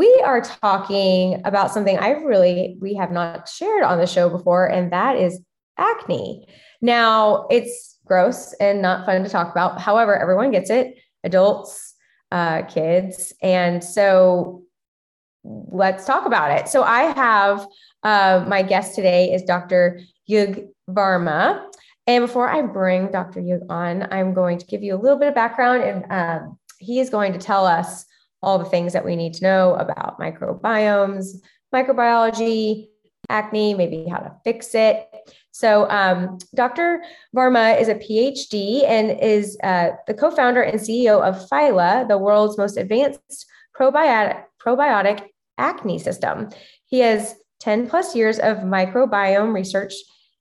We are talking about something I really we have not shared on the show before, and that is acne. Now, it's gross and not fun to talk about. However, everyone gets it, adults, uh, kids, and so let's talk about it. So I have uh, my guest today is Dr. Yug Varma. And before I bring Dr. Yug on, I'm going to give you a little bit of background, and um, he is going to tell us all the things that we need to know about microbiomes, microbiology, acne, maybe how to fix it. So, um, Dr. Varma is a PhD and is uh, the co founder and CEO of Phyla, the world's most advanced probiotic, probiotic acne system. He has 10 plus years of microbiome research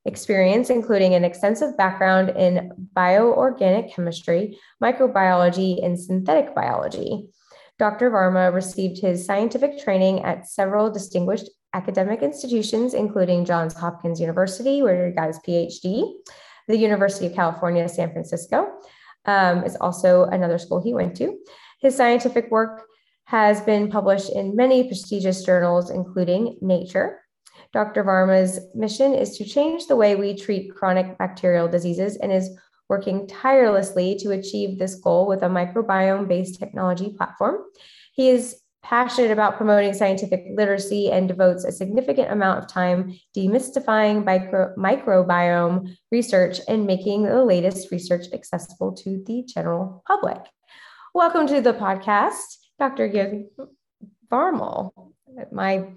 experience, including an extensive background in bioorganic chemistry, microbiology, and synthetic biology. Dr. Varma received his scientific training at several distinguished academic institutions, including Johns Hopkins University, where he got his PhD, the University of California, San Francisco um, is also another school he went to. His scientific work has been published in many prestigious journals, including Nature. Dr. Varma's mission is to change the way we treat chronic bacterial diseases and is working tirelessly to achieve this goal with a microbiome based technology platform. He is passionate about promoting scientific literacy and devotes a significant amount of time demystifying micro, microbiome research and making the latest research accessible to the general public. Welcome to the podcast, Dr. Yug Varma. My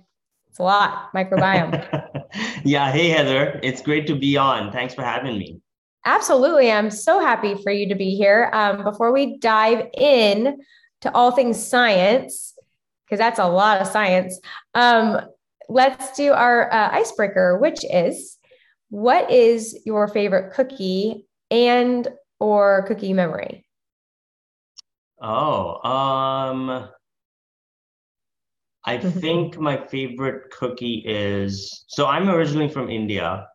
it's a lot, microbiome. yeah. Hey, Heather. It's great to be on. Thanks for having me. Absolutely. I'm so happy for you to be here. Um, before we dive in to all things science, because that's a lot of science, um, let's do our uh, icebreaker, which is what is your favorite cookie and or cookie memory? Oh, um, I think my favorite cookie is so I'm originally from India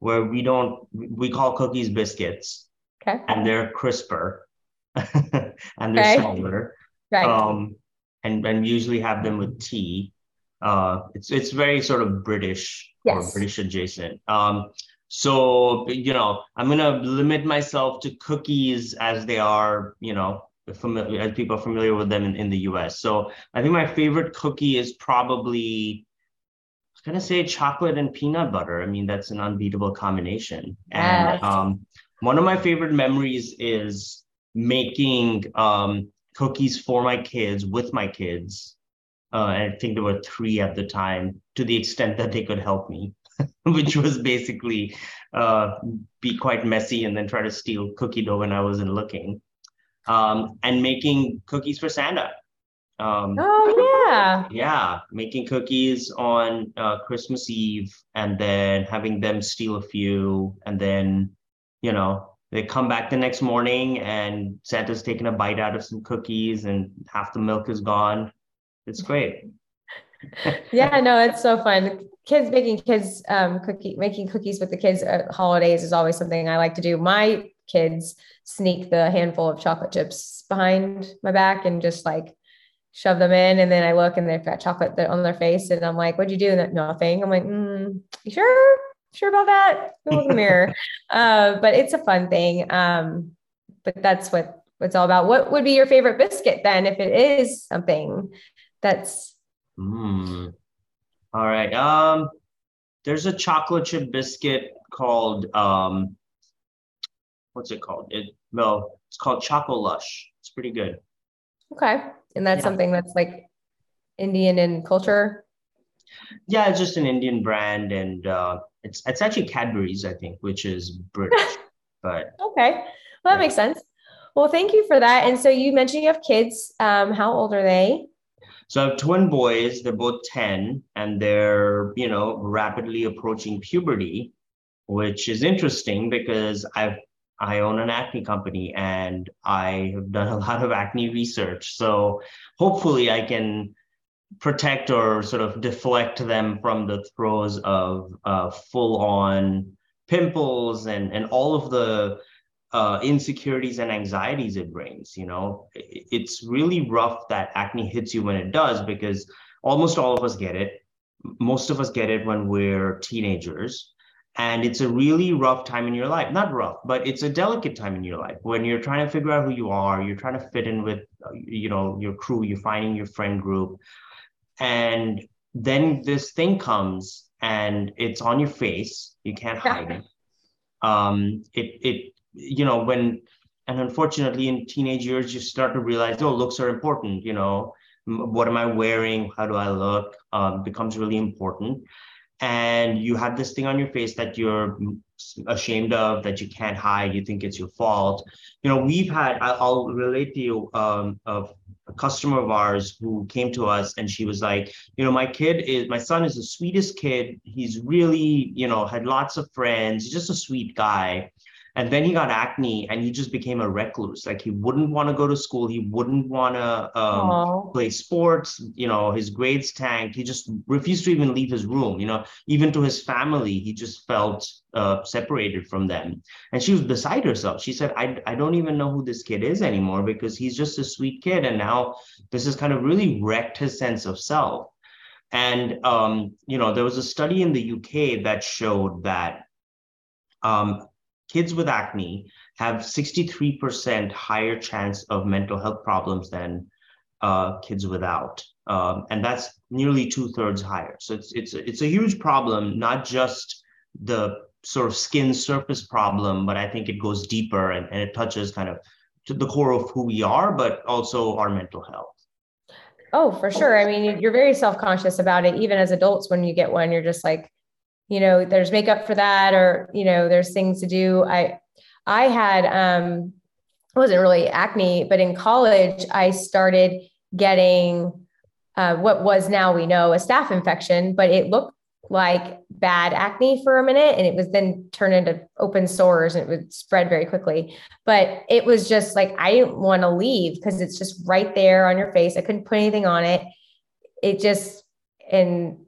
where we don't we call cookies biscuits. Okay. And they're crisper and they're okay. smaller. Right. Um, and and usually have them with tea. Uh, it's it's very sort of British yes. or British adjacent. Um, so you know, I'm gonna limit myself to cookies as they are, you know, familiar as people are familiar with them in, in the US. So I think my favorite cookie is probably gonna say chocolate and peanut butter. I mean, that's an unbeatable combination. Yes. And um, one of my favorite memories is making um, cookies for my kids with my kids. Uh, and I think there were three at the time, to the extent that they could help me, which was basically uh, be quite messy and then try to steal cookie dough when I wasn't looking. Um, and making cookies for Santa. Um, oh yeah. Yeah, making cookies on uh, Christmas Eve, and then having them steal a few, and then you know they come back the next morning, and Santa's taking a bite out of some cookies, and half the milk is gone. It's great. yeah, no, it's so fun. Kids making kids um, cookie making cookies with the kids at holidays is always something I like to do. My kids sneak the handful of chocolate chips behind my back and just like shove them in and then I look and they've got chocolate on their face and I'm like, what'd you do? And nothing. I'm like, mm, you sure? Sure about that? Look in the mirror. Uh, but it's a fun thing. Um, but that's what it's all about. What would be your favorite biscuit then if it is something that's mm. all right. Um there's a chocolate chip biscuit called um what's it called? It well, it's called Choco Lush. It's pretty good. Okay. And that's yeah. something that's like Indian in culture. Yeah, it's just an Indian brand, and uh, it's it's actually Cadbury's, I think, which is British. but okay, well that yeah. makes sense. Well, thank you for that. And so you mentioned you have kids. Um, how old are they? So I have twin boys, they're both 10 and they're, you know, rapidly approaching puberty, which is interesting because I've I own an acne company and I have done a lot of acne research. So hopefully I can protect or sort of deflect them from the throes of uh, full on pimples and, and all of the uh, insecurities and anxieties it brings. You know, it's really rough that acne hits you when it does because almost all of us get it. Most of us get it when we're teenagers and it's a really rough time in your life. Not rough but it's a delicate time in your life when you're trying to figure out who you are. You're trying to fit in with you know your crew. You're finding your friend group. And then this thing comes and it's on your face. You can't hide it. Um it it you know when and unfortunately in teenage years you start to realize oh looks are important you know what am i wearing? How do i look? Um, becomes really important and you have this thing on your face that you're ashamed of that you can't hide you think it's your fault. You know we've had i'll relate to you um, of a customer of ours who came to us and she was like you know my kid is my son is the sweetest kid. He's really you know had lots of friends. He's just a sweet guy and then he got acne and he just became a recluse. Like he wouldn't want to go to school. He wouldn't want to um, play sports. You know his grades tanked. He just refused to even leave his room. You know even to his family he just felt uh, separated from them. And she was beside herself. She said I, I don't even know who this kid is anymore because he's just a sweet kid and now this has kind of really wrecked his sense of self. And um, you know there was a study in the uk that showed that um, kids with acne have 63% higher chance of mental health problems than uh, kids without. Um, and that's nearly two thirds higher. So it's, it's, it's a huge problem, not just the sort of skin surface problem, but I think it goes deeper and, and it touches kind of to the core of who we are, but also our mental health. Oh, for sure. I mean, you're very self conscious about it. Even as adults, when you get one, you're just like, you know there's makeup for that or you know there's things to do. I i had um it wasn't really acne but in college i started getting uh, what was now we know a staph infection but it looked like bad acne for a minute and it was then turned into open sores and it would spread very quickly. But it was just like i didn't want to leave because it's just right there on your face. I couldn't put anything on it. It just and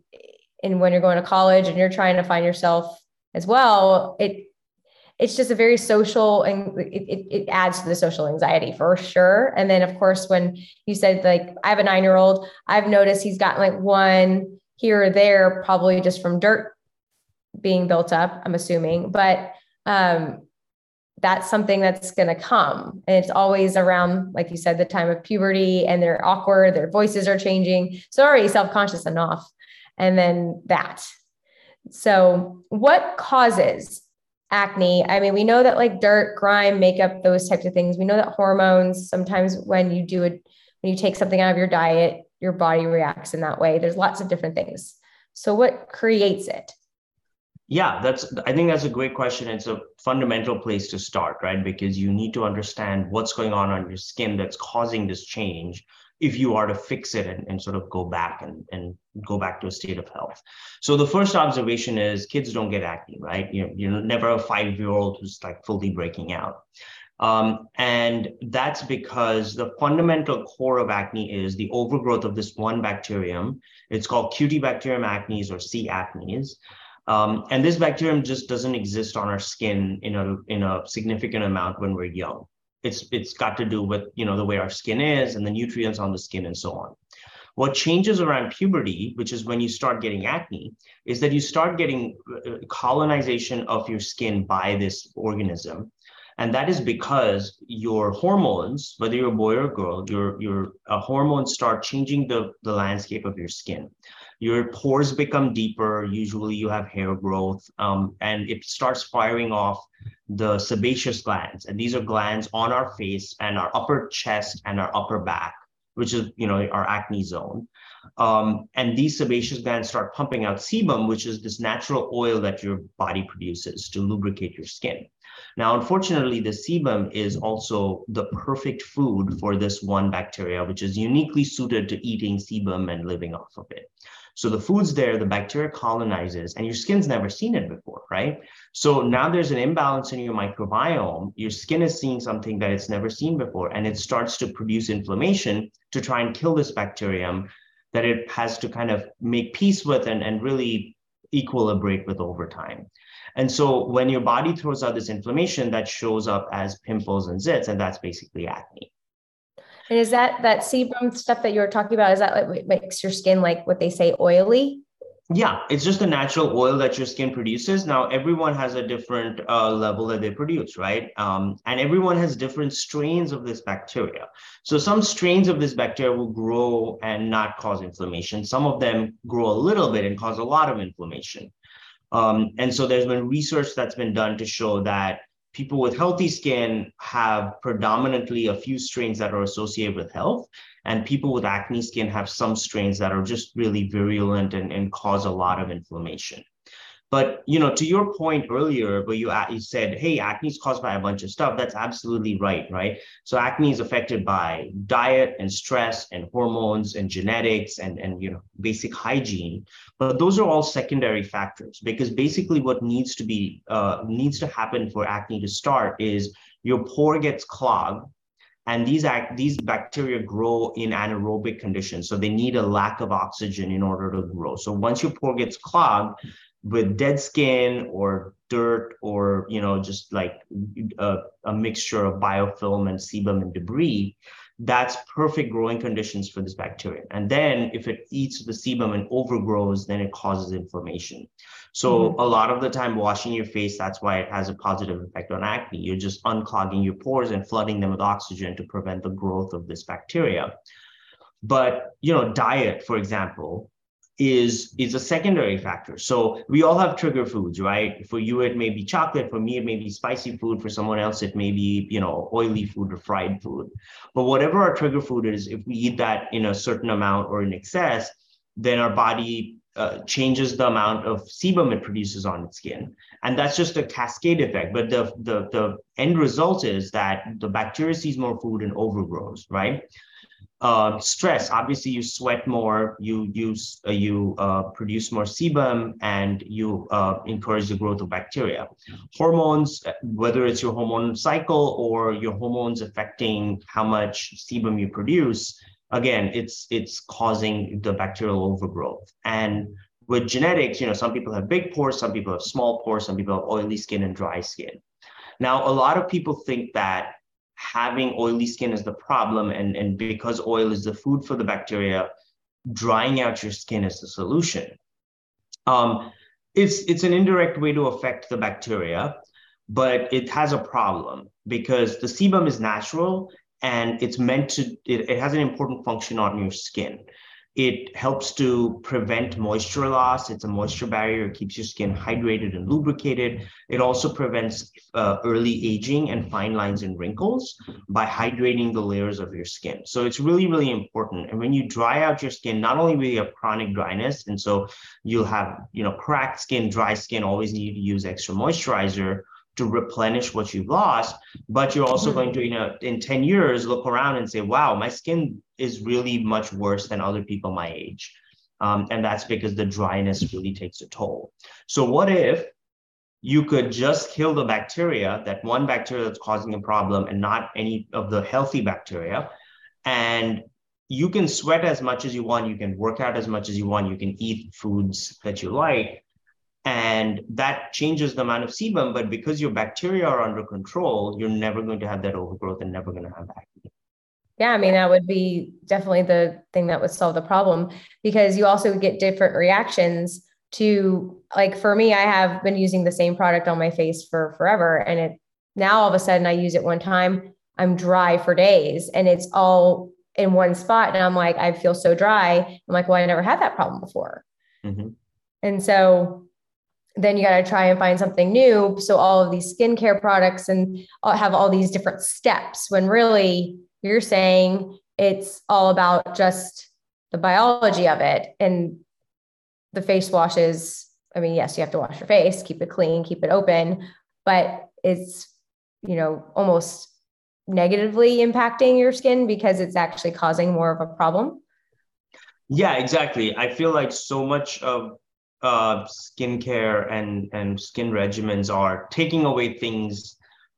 and when you're going to college and you're trying to find yourself as well it it's just a very social and it, it, it, adds to the social anxiety for sure. And then of course when you said like i have a nine year old i've noticed he's gotten like one here or there probably just from dirt being built up i'm assuming. But um that's something that's going to come. And it's always around like you said the time of puberty and they're awkward their voices are changing. So already self-conscious enough and then that. So, what causes acne? I mean, we know that like dirt, grime, makeup, those types of things. We know that hormones, sometimes when you do it, when you take something out of your diet, your body reacts in that way. There's lots of different things. So, what creates it? Yeah, that's I think that's a great question. It's a fundamental place to start, right? Because you need to understand what's going on on your skin that's causing this change if you are to fix it and, and sort of go back and, and go back to a state of health. So the first observation is kids don't get acne, right? You're, you're never a five-year-old who's like fully breaking out. Um, and that's because the fundamental core of acne is the overgrowth of this one bacterium. It's called Cutibacterium acnes or C. acnes. Um, and this bacterium just doesn't exist on our skin in a, in a significant amount when we're young it's it's got to do with you know the way our skin is and the nutrients on the skin and so on. What changes around puberty which is when you start getting acne is that you start getting uh, colonization of your skin by this organism. And that is because your hormones whether you're a boy or a girl your your uh, hormones start changing the the landscape of your skin your pores become deeper usually you have hair growth um, and it starts firing off the sebaceous glands. And these are glands on our face and our upper chest and our upper back, which is, you know, our acne zone. Um, and these sebaceous glands start pumping out sebum, which is this natural oil that your body produces to lubricate your skin. Now, unfortunately, the sebum is also the perfect food for this one bacteria, which is uniquely suited to eating sebum and living off of it. So the food's there, the bacteria colonizes, and your skin's never seen it before, right? So now there's an imbalance in your microbiome. Your skin is seeing something that it's never seen before, and it starts to produce inflammation to try and kill this bacterium that it has to kind of make peace with and, and really equilibrate with over time. And so when your body throws out this inflammation, that shows up as pimples and zits, and that's basically acne. And is that that sebum stuff that you were talking about? Is that what makes your skin like what they say oily? Yeah, it's just a natural oil that your skin produces. Now, everyone has a different uh, level that they produce, right? Um, and everyone has different strains of this bacteria. So, some strains of this bacteria will grow and not cause inflammation. Some of them grow a little bit and cause a lot of inflammation. Um, and so, there's been research that's been done to show that people with healthy skin have predominantly a few strains that are associated with health and people with acne skin have some strains that are just really virulent and, and cause a lot of inflammation but you know, to your point earlier, where you you said, "Hey, acne is caused by a bunch of stuff." That's absolutely right, right? So acne is affected by diet and stress and hormones and genetics and and you know basic hygiene. But those are all secondary factors because basically what needs to be uh, needs to happen for acne to start is your pore gets clogged and these act these bacteria grow in anaerobic conditions so they need a lack of oxygen in order to grow so once your pore gets clogged with dead skin or dirt or you know just like a, a, mixture of biofilm and sebum and debris that's perfect growing conditions for this bacteria and then if it eats the sebum and overgrows then it causes inflammation. So mm-hmm. a lot of the time washing your face that's why it has a positive effect on acne. You're just unclogging your pores and flooding them with oxygen to prevent the growth of this bacteria. But you know diet for example is is a secondary factor. So we all have trigger foods, right? For you, it may be chocolate. For me, it may be spicy food. For someone else, it may be you know oily food or fried food. But whatever our trigger food is, if we eat that in a certain amount or in excess, then our body uh, changes the amount of sebum it produces on its skin, and that's just a cascade effect. But the the the end result is that the bacteria sees more food and overgrows, right? Uh, stress, obviously you sweat more, you use uh, you uh, produce more sebum, and you uh, encourage the growth of bacteria. Hormones, whether it's your hormone cycle or your hormones affecting how much sebum you produce, again, it's it's causing the bacterial overgrowth. And with genetics, you know, some people have big pores, some people have small pores, some people have oily skin and dry skin. Now, a lot of people think that having oily skin is the problem and, and because oil is the food for the bacteria drying out your skin is the solution. Um, it's it's an indirect way to affect the bacteria but it has a problem because the sebum is natural and it's meant to it, it has an important function on your skin it helps to prevent moisture loss. It's a moisture barrier. It keeps your skin hydrated and lubricated. It also prevents uh, early aging and fine lines and wrinkles by hydrating the layers of your skin. So it's really, really important. And when you dry out your skin, not only will you have chronic dryness, and so you'll have, you know, cracked skin, dry skin, always need to use extra moisturizer, to replenish what you've lost but you're also mm-hmm. going to you know in 10 years look around and say wow my skin is really much worse than other people my age um, and that's because the dryness really takes a toll so what if you could just kill the bacteria that one bacteria that's causing a problem and not any of the healthy bacteria and you can sweat as much as you want you can work out as much as you want you can eat foods that you like and that changes the amount of sebum but because your bacteria are under control you're never going to have that overgrowth and never going to have acne yeah i mean that would be definitely the thing that would solve the problem because you also get different reactions to like for me i have been using the same product on my face for forever and it now all of a sudden i use it one time i'm dry for days and it's all in one spot and i'm like i feel so dry. I'm like well i never had that problem before. Mm-hmm. and so then you got to try and find something new. So all of these skincare products and have all these different steps when really you're saying it's all about just the biology of it and the face washes. I mean, yes, you have to wash your face, keep it clean, keep it open, but it's you know almost negatively impacting your skin because it's actually causing more of a problem yeah exactly i feel like so much of uh, skincare and and skin regimens are taking away things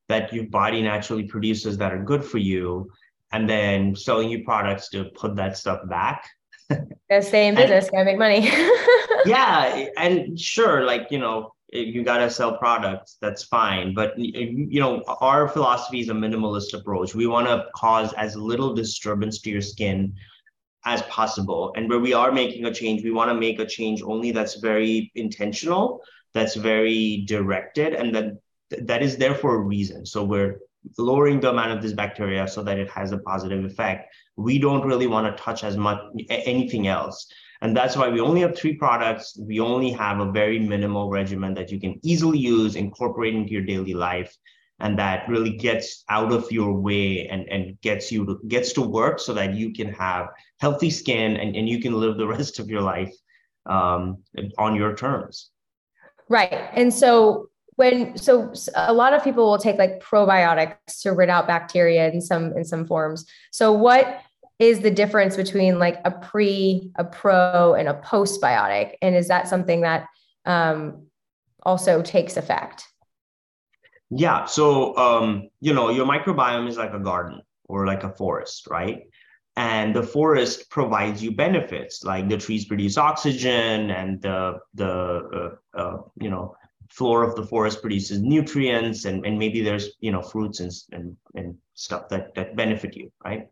that your body naturally produces that are good for you and then selling you products to put that stuff back. Stay in business gotta make money. Yeah and sure like you know you got to sell products that's fine but you know our philosophy is a minimalist approach. We want to cause as little disturbance to your skin as possible. And where we are making a change we want to make a change only that's very intentional that's very directed and that that is there for a reason. So we're lowering the amount of this bacteria so that it has a positive effect. We don't really want to touch as much anything else. And that's why we only have three products. We only have a very minimal regimen that you can easily use, incorporate into your daily life, and that really gets out of your way and, and gets you to, gets to work so that you can have healthy skin and, and you can live the rest of your life um, on your terms. Right. And so when so a lot of people will take like probiotics to rid out bacteria in some in some forms. So what is the difference between like a pre, a pro, and a postbiotic? And is that something that um, also takes effect? Yeah. So, um, you know, your microbiome is like a garden or like a forest, right? And the forest provides you benefits, like the trees produce oxygen, and the the uh, uh, you know floor of the forest produces nutrients, and, and maybe there's you know fruits and, and and stuff that that benefit you, right?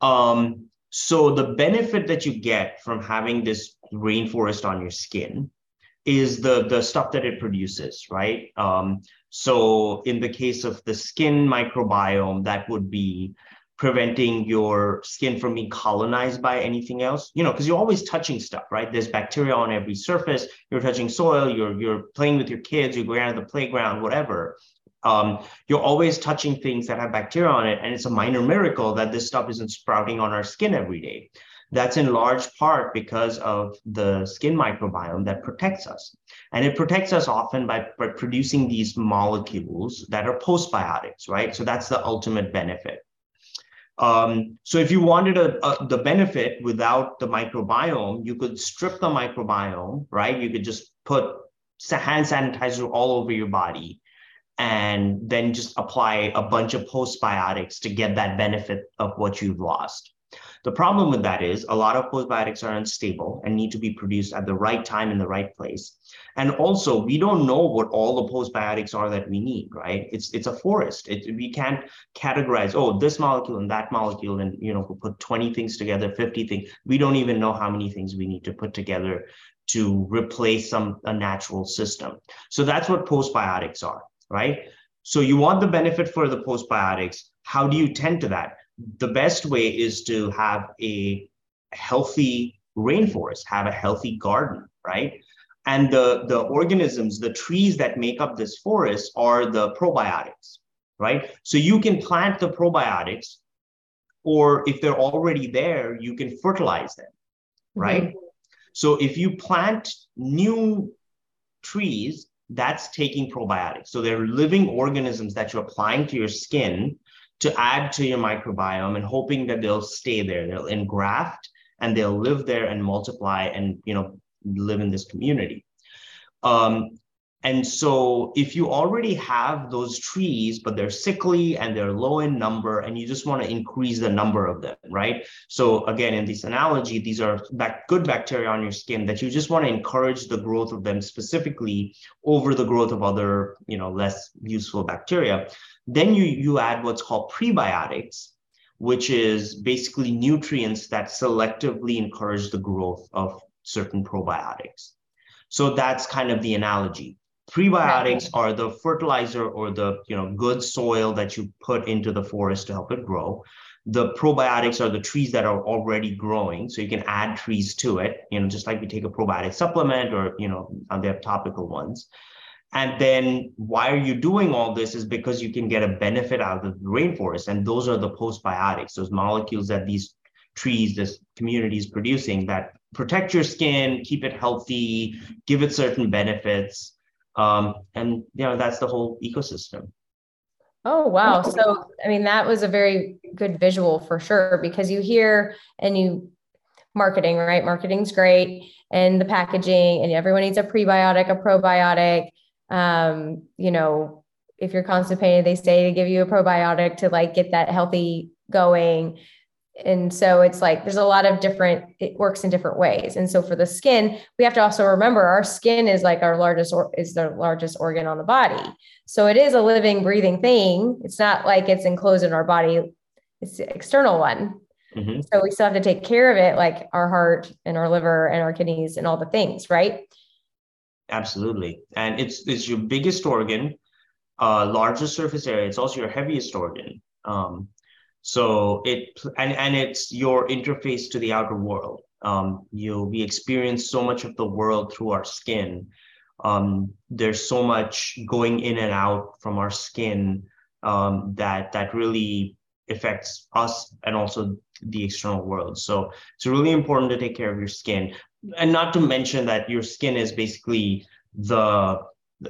Um, so the benefit that you get from having this rainforest on your skin is the the stuff that it produces, right? Um, so in the case of the skin microbiome, that would be preventing your skin from being colonized by anything else. You know because you're always touching stuff right? There's bacteria on every surface. You're touching soil. You're you're playing with your kids. You're going out to the playground whatever. Um, you're always touching things that have bacteria on it. And it's a minor miracle that this stuff isn't sprouting on our skin every day. That's in large part because of the skin microbiome that protects us. And it protects us often by, producing these molecules that are postbiotics, right? So that's the ultimate benefit. Um, so if you wanted a, a, the benefit without the microbiome, you could strip the microbiome, right? You could just put hand sanitizer all over your body and then just apply a bunch of postbiotics to get that benefit of what you've lost. The problem with that is a lot of postbiotics are unstable and need to be produced at the right time in the right place. And also, we don't know what all the postbiotics are that we need, right? It's it's a forest. It, we can't categorize, oh, this molecule and that molecule, and you know, we'll put 20 things together, 50 things. We don't even know how many things we need to put together to replace some a natural system. So that's what postbiotics are right? So you want the benefit for the postbiotics. How do you tend to that? The best way is to have a healthy rainforest, have a healthy garden, right? And the, the organisms, the trees that make up this forest are the probiotics, right? So you can plant the probiotics, or if they're already there, you can fertilize them, right? Mm-hmm. So if you plant new trees that's taking probiotics. So they're living organisms that you're applying to your skin to add to your microbiome and hoping that they'll stay there. They'll engraft and they'll live there and multiply and you know live in this community. Um, and so if you already have those trees, but they're sickly and they're low in number, and you just want to increase the number of them, right? So again, in this analogy, these are good bacteria on your skin that you just want to encourage the growth of them specifically over the growth of other, you know, less useful bacteria. Then you, you add what's called prebiotics, which is basically nutrients that selectively encourage the growth of certain probiotics. So that's kind of the analogy. Prebiotics are the fertilizer or the you know good soil that you put into the forest to help it grow. The probiotics are the trees that are already growing, so you can add trees to it. You know, just like we take a probiotic supplement, or you know, they have topical ones. And then why are you doing all this is because you can get a benefit out of the rainforest. And those are the postbiotics, those molecules that these trees, this community is producing that protect your skin, keep it healthy, give it certain benefits Um, and you know, that's the whole ecosystem. Oh, wow. So, I mean, that was a very good visual for sure because you hear and you marketing, right? Marketing's great and the packaging, and everyone needs a prebiotic, a probiotic. Um, you know, if you're constipated, they say to give you a probiotic to like get that healthy going and so it's like there's a lot of different it works in different ways. And so for the skin we have to also remember our skin is like our largest or is the largest organ on the body. So it is a living breathing thing. It's not like it's enclosed in our body. It's the external one. Mm-hmm. so we still have to take care of it like our heart and our liver and our kidneys and all the things right? Absolutely. And it's it's your biggest organ uh largest surface area. It's also your heaviest organ. Um so it and and it's your interface to the outer world. Um, you we experience so much of the world through our skin. Um, there's so much going in and out from our skin um, that that really affects us and also the external world. So it's really important to take care of your skin, and not to mention that your skin is basically the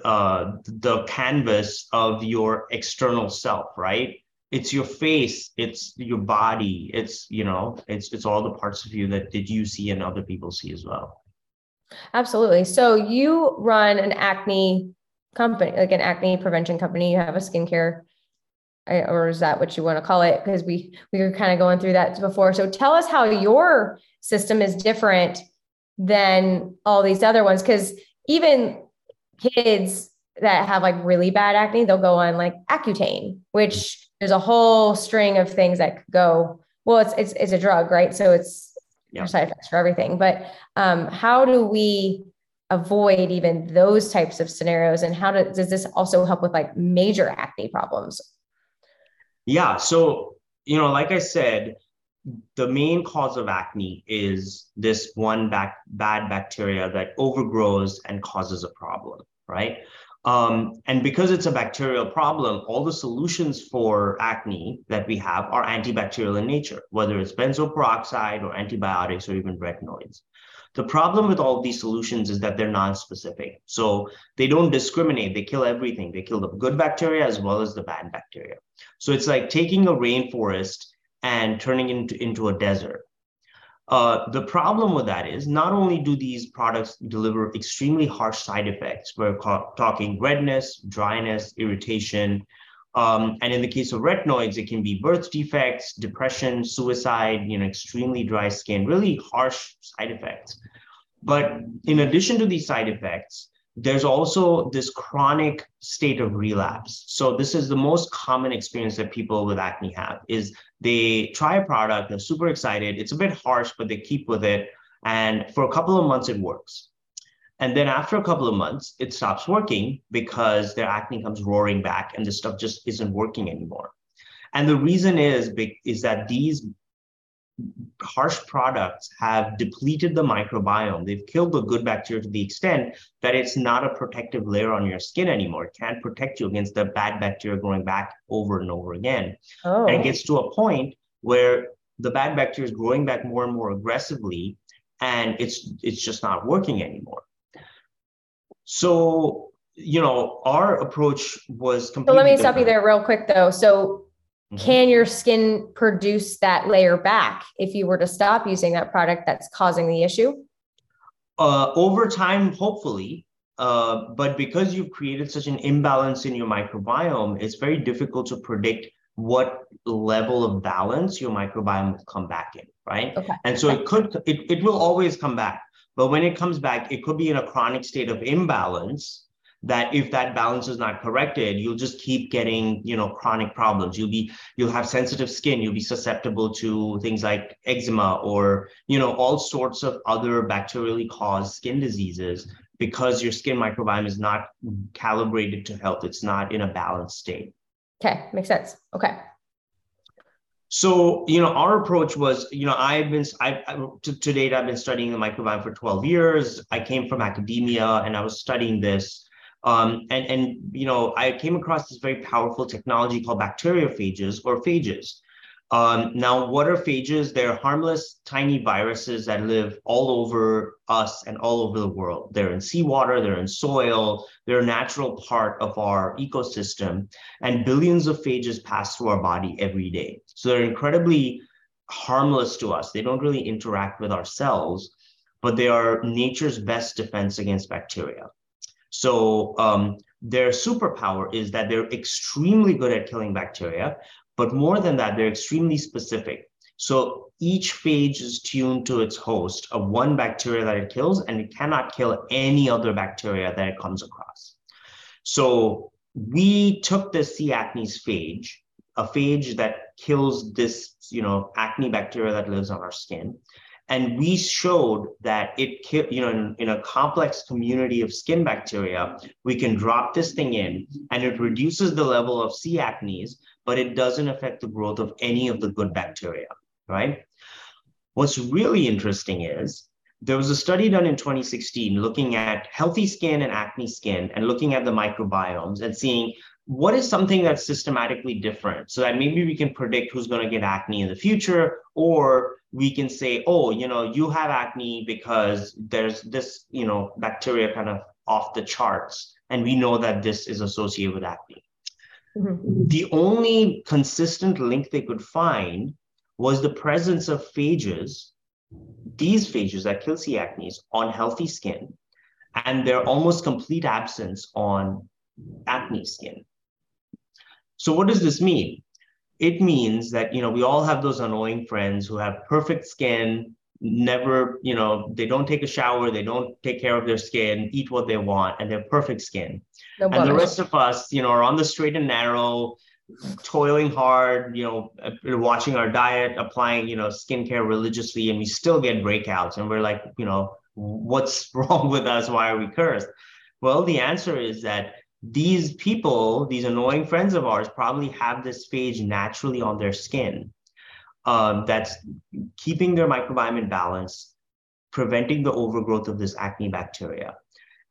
uh, the canvas of your external self, right? It's your face it's your body it's you know it's it's all the parts of you that did you see and other people see as well. Absolutely. So you run an acne company like an acne prevention company. You have a skincare uh, or is that what you want to call it? Because we we were kind of going through that before. So tell us how your system is different than all these other ones because even kids that have like really bad acne they'll go on like accutane which there's a whole string of things that could go well it's it's, it's a drug right? So it's yeah. side effects for everything. But um, how do we avoid even those types of scenarios? And how do, does this also help with like major acne problems? Yeah. So you know like i said the main cause of acne is this one back, bad bacteria that overgrows and causes a problem right um, and because it's a bacterial problem, all the solutions for acne that we have are antibacterial in nature, whether it's benzoyl peroxide or antibiotics or even retinoids. The problem with all these solutions is that they're non-specific. So they don't discriminate. They kill everything. They kill the good bacteria as well as the bad bacteria. So it's like taking a rainforest and turning it into, into a desert. Uh, the problem with that is not only do these products deliver extremely harsh side effects, we're ca- talking redness, dryness, irritation. Um, and in the case of retinoids, it can be birth defects, depression, suicide, you know, extremely dry skin, really harsh side effects. But in addition to these side effects, there's also this chronic state of relapse. So this is the most common experience that people with acne have is they try a product, they're super excited. It's a bit harsh, but they keep with it. And for a couple of months, it works. And then after a couple of months, it stops working because their acne comes roaring back and the stuff just isn't working anymore. And the reason is, is that these harsh products have depleted the microbiome. They've killed the good bacteria to the extent that it's not a protective layer on your skin anymore. It can't protect you against the bad bacteria growing back over and over again. Oh. And it oh. gets to a point where the bad bacteria is growing back more and more aggressively, and it's it's just not working anymore. So you know, our approach was completely. So let me different. stop you there real quick, though. So Mm-hmm. Can your skin produce that layer back if you were to stop using that product that's causing the issue? Uh, over time, hopefully. Uh, but because you've created such an imbalance in your microbiome, it's very difficult to predict what level of balance your microbiome will come back in, right? Okay. And so it could, it, it will always come back. But when it comes back, it could be in a chronic state of imbalance that if that balance is not corrected you'll just keep getting you know chronic problems. You'll be you'll have sensitive skin. You'll be susceptible to things like eczema or you know all sorts of other bacterially caused skin diseases because your skin microbiome is not calibrated to health. It's not in a balanced state. Okay. Makes sense. Okay. So, you know, our approach was, you know, I've been, I, to, to date, I've been studying the microbiome for 12 years. I came from academia and I was studying this. Um, and, and, you know, I came across this very powerful technology called bacteriophages or phages. Um, now, what are phages? They're harmless, tiny viruses that live all over us and all over the world. They're in seawater, they're in soil, they're a natural part of our ecosystem, and billions of phages pass through our body every day. So they're incredibly harmless to us. They don't really interact with our cells, but they are nature's best defense against bacteria. So um, their superpower is that they're extremely good at killing bacteria, but more than that, they're extremely specific. So each phage is tuned to its host of one bacteria that it kills, and it cannot kill any other bacteria that it comes across. So we took the C. acnes phage, a phage that kills this, you know, acne bacteria that lives on our skin, and we showed that it, you know, in, in, a complex community of skin bacteria, we can drop this thing in and it reduces the level of C. acnes, but it doesn't affect the growth of any of the good bacteria, right? What's really interesting is there was a study done in 2016 looking at healthy skin and acne skin and looking at the microbiomes and seeing what is something that's systematically different so that maybe we can predict who's going to get acne in the future or we can say oh you know you have acne because there's this you know bacteria kind of off the charts and we know that this is associated with acne Mm-hmm. The only consistent link they could find was the presence of phages, these phages that kill C. acnes, on healthy skin, and their almost complete absence on acne skin. So, what does this mean? It means that you know we all have those annoying friends who have perfect skin, never, you know, they don't take a shower, they don't take care of their skin, eat what they want, and they have perfect skin. No and the rest of us, you know, are on the straight and narrow, toiling hard, you know, uh, watching our diet, applying, you know, skincare religiously, and we still get breakouts. And we're like, you know, what's wrong with us? Why are we cursed? Well, the answer is that these people, these annoying friends of ours, probably have this phage naturally on their skin um, that's keeping their microbiome in balance, preventing the overgrowth of this acne bacteria.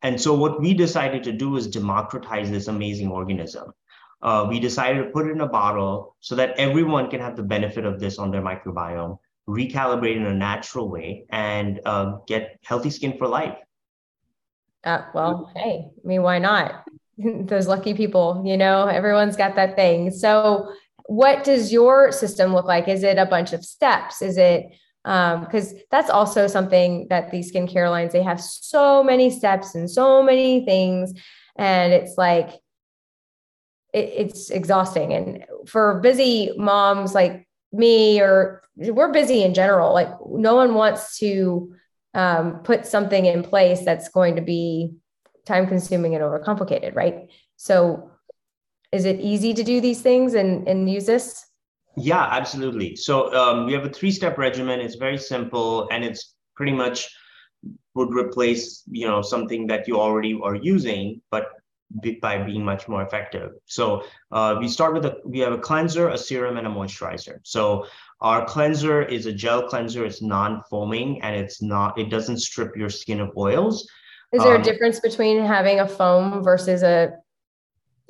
And so what we decided to do is democratize this amazing organism. Uh, we decided to put it in a bottle so that everyone can have the benefit of this on their microbiome, recalibrate in a natural way, and uh, get healthy skin for life. Uh, well, hey, I mean, why not? Those lucky people, you know, everyone's got that thing. So what does your system look like? Is it a bunch of steps? Is it because um, that's also something that these skincare lines they have so many steps and so many things, and it's like it, it's exhausting. And for busy moms like me, or we're busy in general, like no one wants to um, put something in place that's going to be time consuming and overcomplicated, right? So is it easy to do these things and, and use this? Yeah, absolutely. So um, we have a three-step regimen. It's very simple, and it's pretty much would replace you know something that you already are using, but by being much more effective. So uh, we start with a we have a cleanser, a serum, and a moisturizer. So our cleanser is a gel cleanser. It's non-foaming and it's not. It doesn't strip your skin of oils. Is there um, a difference between having a foam versus a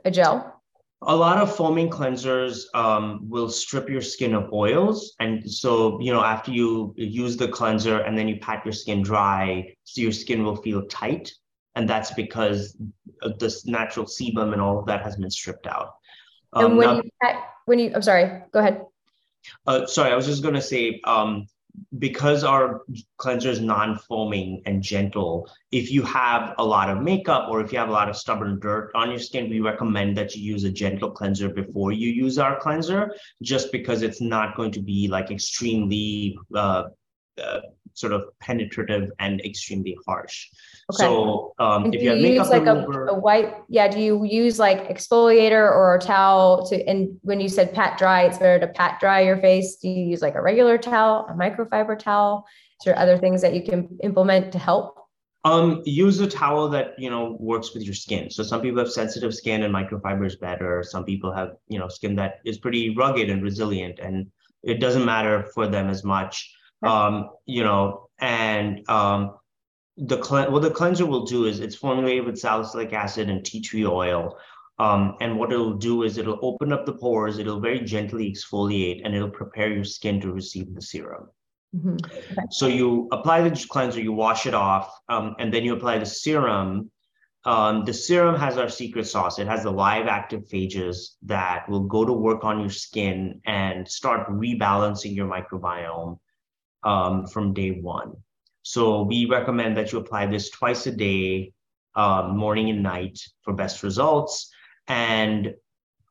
a gel? a lot of foaming cleansers um, will strip your skin of oils. And so you know after you use the cleanser and then you pat your skin dry so your skin will feel tight. And that's because this natural sebum and all of that has been stripped out. Um, and when now, you pat, when you i'm sorry go ahead. Uh, sorry i was just going to say um, because our cleanser is non-foaming and gentle, if you have a lot of makeup or if you have a lot of stubborn dirt on your skin, we recommend that you use a gentle cleanser before you use our cleanser, just because it's not going to be like extremely uh, uh, sort of penetrative and extremely harsh. Okay. So um, if you, have makeup like remover, a, a, white, yeah, do you use like exfoliator or a towel to? And when you said pat dry, it's better to pat dry your face. Do you use like a regular towel, a microfiber towel? Is there other things that you can implement to help? Um, use a towel that you know works with your skin. So some people have sensitive skin and microfiber is better. Some people have you know skin that is pretty rugged and resilient, and it doesn't matter for them as much. Um, you know, and um, the what the cleanser will do is it's formulated with salicylic acid and tea tree oil. Um, and what it'll do is it'll open up the pores, it'll very gently exfoliate, and it'll prepare your skin to receive the serum. Mm-hmm. Okay. So you apply the cleanser, you wash it off, um, and then you apply the serum. Um, the serum has our secret sauce. It has the live active phages that will go to work on your skin and start rebalancing your microbiome um, from day one. So we recommend that you apply this twice a day, uh, morning and night, for best results. And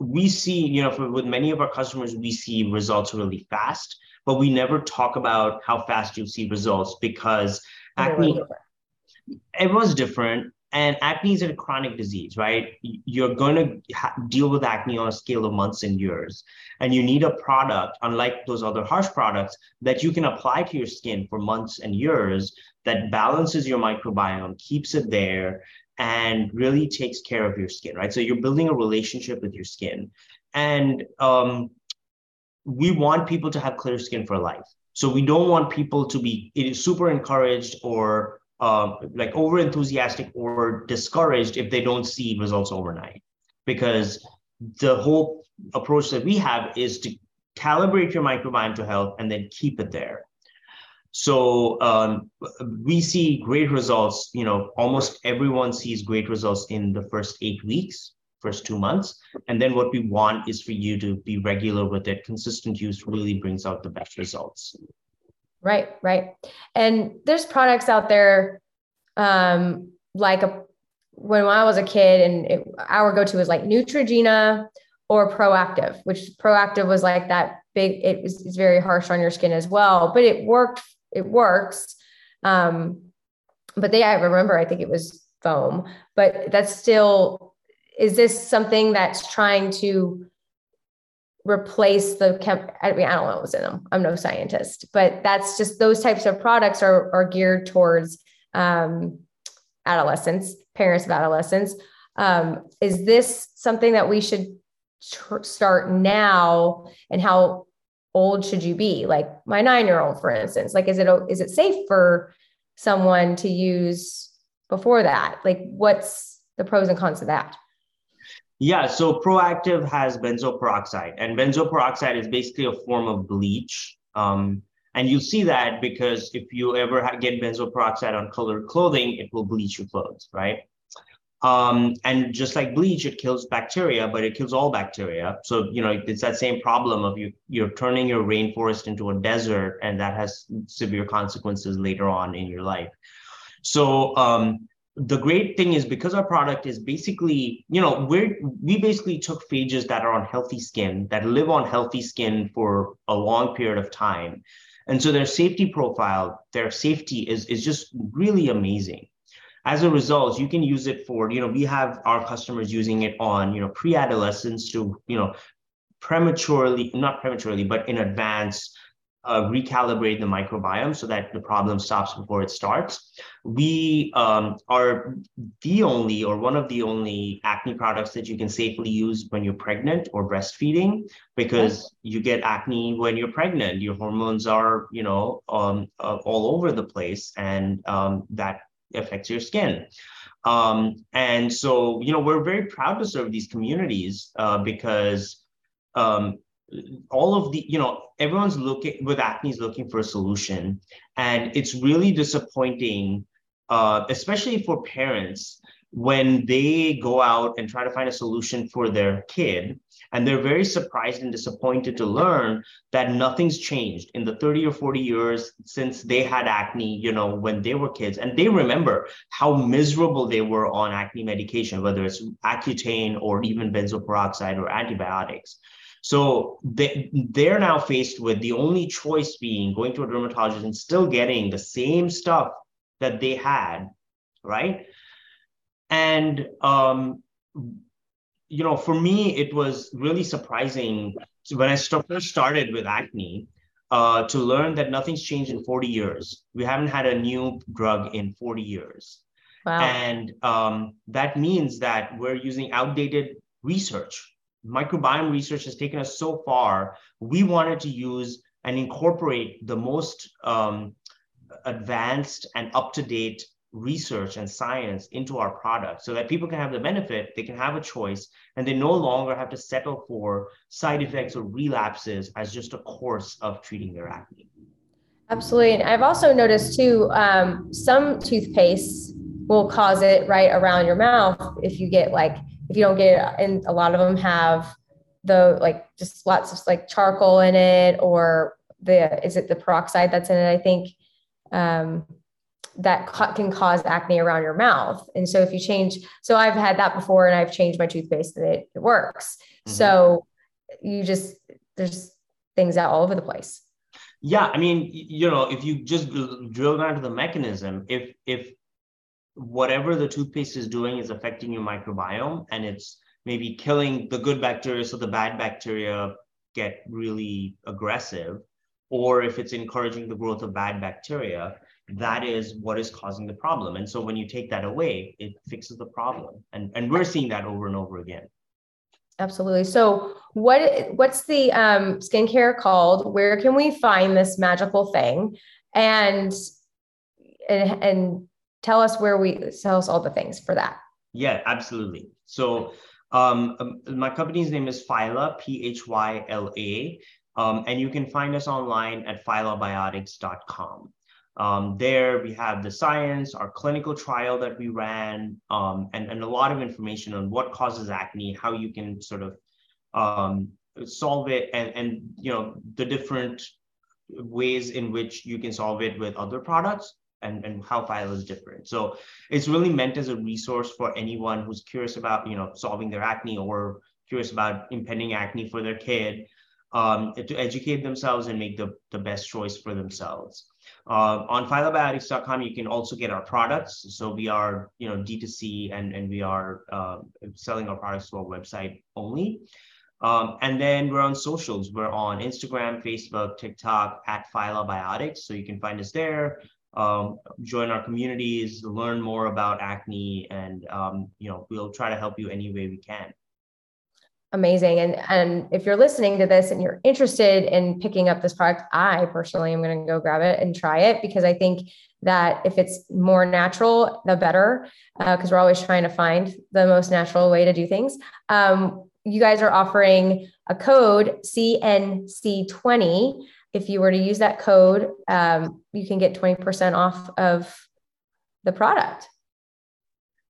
we see, you know, for, with many of our customers, we see results really fast, but we never talk about how fast you see results because acne, it was different and acne is a chronic disease right? You're going to ha- deal with acne on a scale of months and years. And you need a product unlike those other harsh products that you can apply to your skin for months and years that balances your microbiome keeps it there and really takes care of your skin right? So you're building a relationship with your skin. And um, we want people to have clear skin for life. So we don't want people to be super encouraged or uh, like over enthusiastic or discouraged if they don't see results overnight. Because the whole approach that we have is to calibrate your microbiome to health and then keep it there. So um, we see great results you know almost everyone sees great results in the first eight weeks first two months. And then what we want is for you to be regular with it. Consistent use really brings out the best results Right, right. And there's products out there um, like a when I was a kid and it, our go-to was like Neutrogena or Proactiv, which Proactiv was like that big, it was it's very harsh on your skin as well, but it worked, it works. Um, but they, I remember, I think it was foam, but that's still, is this something that's trying to replace the chem I mean I don't know what's in them. I'm no scientist, but that's just those types of products are are geared towards um, adolescents, parents of adolescents. Um, is this something that we should tr- start now? And how old should you be? Like my nine year old, for instance. Like, is it is it safe for someone to use before that? Like, what's the pros and cons of that? Yeah, so Proactiv has benzoyl peroxide, and benzoyl peroxide is basically a form of bleach. Um, and you see that because if you ever get benzoyl peroxide on colored clothing, it will bleach your clothes, right? Um, and just like bleach, it kills bacteria, but it kills all bacteria. So you know it's that same problem of you you're turning your rainforest into a desert, and that has severe consequences later on in your life. So um, the great thing is because our product is basically, you know, we're we basically took phages that are on healthy skin, that live on healthy skin for a long period of time. And so their safety profile, their safety is, is just really amazing. As a result, you can use it for, you know, we have our customers using it on, you know, pre-adolescents to, you know, prematurely, not prematurely, but in advance, uh, recalibrate the microbiome so that the problem stops before it starts. We um, are the only or one of the only acne products that you can safely use when you're pregnant or breastfeeding because you get acne when you're pregnant. Your hormones are, you know, um, uh, all over the place and um, that affects your skin. Um, and so, you know, we're very proud to serve these communities uh, because um, all of the you know everyone's looking with acne is looking for a solution and it's really disappointing uh, especially for parents when they go out and try to find a solution for their kid and they're very surprised and disappointed to learn that nothing's changed in the 30 or 40 years since they had acne you know when they were kids. And they remember how miserable they were on acne medication whether it's accutane or even benzoyl peroxide or antibiotics so they, they're now faced with the only choice being going to a dermatologist and still getting the same stuff that they had, right? And, um, you know, for me, it was really surprising when I first started with acne uh, to learn that nothing's changed in 40 years. We haven't had a new drug in 40 years. Wow. And um, that means that we're using outdated research microbiome research has taken us so far. We wanted to use and incorporate the most um, advanced and up to date research and science into our product so that people can have the benefit, they can have a choice, and they no longer have to settle for side effects or relapses as just a course of treating their acne. Absolutely. And I've also noticed too, um, some toothpastes will cause it right around your mouth if you get like, if you don't get it, and a lot of them have the like just lots of like charcoal in it or the, is it the peroxide that's in it? I think. Um, that can cause acne around your mouth. And so if you change, so I've had that before and I've changed my toothpaste and it, it works. Mm-hmm. So you just, there's things out all over the place. Yeah. I mean, you know, if you just drill down to the mechanism, if, if whatever the toothpaste is doing is affecting your microbiome and it's maybe killing the good bacteria so the bad bacteria get really aggressive, or if it's encouraging the growth of bad bacteria, that is what is causing the problem. And so when you take that away, it fixes the problem. And, and we're seeing that over and over again. Absolutely. So what what's the um, skincare called? Where can we find this magical thing? And and, and tell us where we tell us all the things for that. Yeah, absolutely. So um, um my company's name is Phyla, P H Y L A. Um, and you can find us online at phylabiotics.com. Um, there we have the science, our clinical trial that we ran, um, and, and a lot of information on what causes acne, how you can sort of um, solve it, and, and you know the different ways in which you can solve it with other products and, and how Phyla is different. So it's really meant as a resource for anyone who's curious about you know solving their acne or curious about impending acne for their kid um, to educate themselves and make the, the best choice for themselves. Uh, on phylabiotics.com, you can also get our products. So we are, you know, D2C and, and we are uh, selling our products to our website only. Um, and then we're on socials. We're on Instagram, Facebook, TikTok at Phylabiotics. So you can find us there. Um, join our communities, learn more about acne, and um, you know we'll try to help you any way we can. Amazing. And and if you're listening to this and you're interested in picking up this product i personally am going to go grab it and try it because i think that if it's more natural the better because uh, we're always trying to find the most natural way to do things. Um, you guys are offering a code cnc20 if you were to use that code um, you can get 20% off of the product.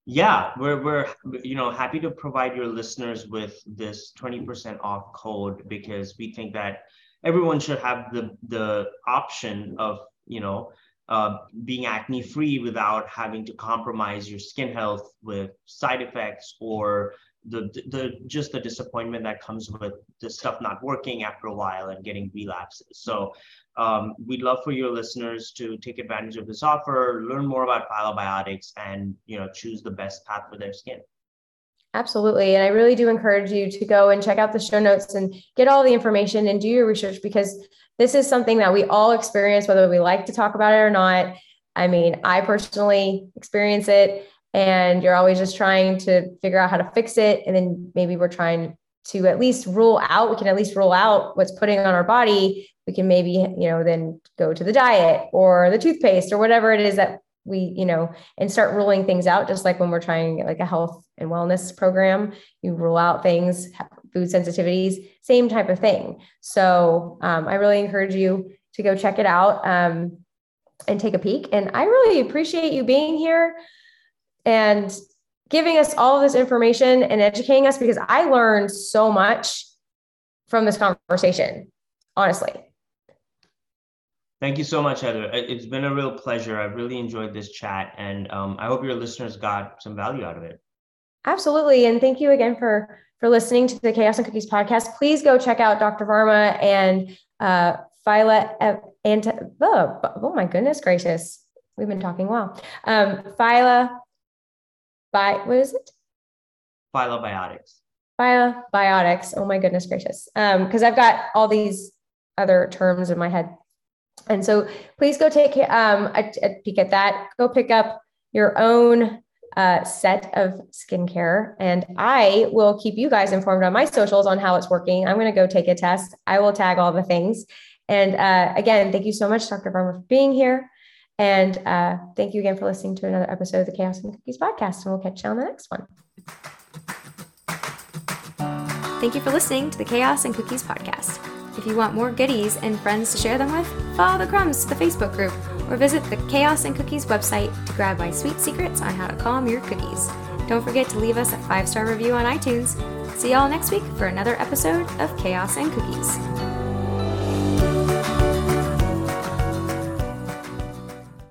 Yeah, we're we're you know happy to provide your listeners with this 20% off code because we think that everyone should have the the option of you know uh, being acne free without having to compromise your skin health with side effects or the, the just the disappointment that comes with the stuff not working after a while and getting relapses. So um, we'd love for your listeners to take advantage of this offer, learn more about phylabiotics, and you know choose the best path for their skin. Absolutely. And I really do encourage you to go and check out the show notes and get all the information and do your research because this is something that we all experience, whether we like to talk about it or not. I mean, I personally experience it, and you're always just trying to figure out how to fix it. And then maybe we're trying to at least rule out, we can at least rule out what's putting on our body. We can maybe you know then go to the diet or the toothpaste or whatever it is that we you know and start ruling things out. Just like when we're trying like a health and wellness program you rule out things food sensitivities same type of thing. So um, i really encourage you to go check it out um, and take a peek. And i really appreciate you being here and giving us all of this information and educating us because i learned so much from this conversation honestly Thank you so much, Heather. It's been a real pleasure. I've really enjoyed this chat, and um, I hope your listeners got some value out of it. Absolutely, and thank you again for for listening to the Chaos and Cookies podcast. Please go check out Dr. Varma and uh, Phyla. And oh, oh my goodness gracious, we've been talking well. Um, Phyla, by what is it? Phylabiotics. Phyla biotics. Oh my goodness gracious. Um, because I've got all these other terms in my head and so please go take um, a, a, peek at that. Go pick up your own uh, set of skincare. And I will keep you guys informed on my socials on how it's working. I'm going to go take a test. I will tag all the things. And uh, again, thank you so much, Dr. Varma, for being here. And uh, thank you again for listening to another episode of the Chaos and Cookies podcast. And we'll catch you on the next one. Thank you for listening to the Chaos and Cookies podcast. If you want more goodies and friends to share them with, follow the crumbs to the Facebook group or visit the Chaos and Cookies website to grab my sweet secrets on how to calm your cookies. Don't forget to leave us a five star review on iTunes. See y'all next week for another episode of Chaos and Cookies.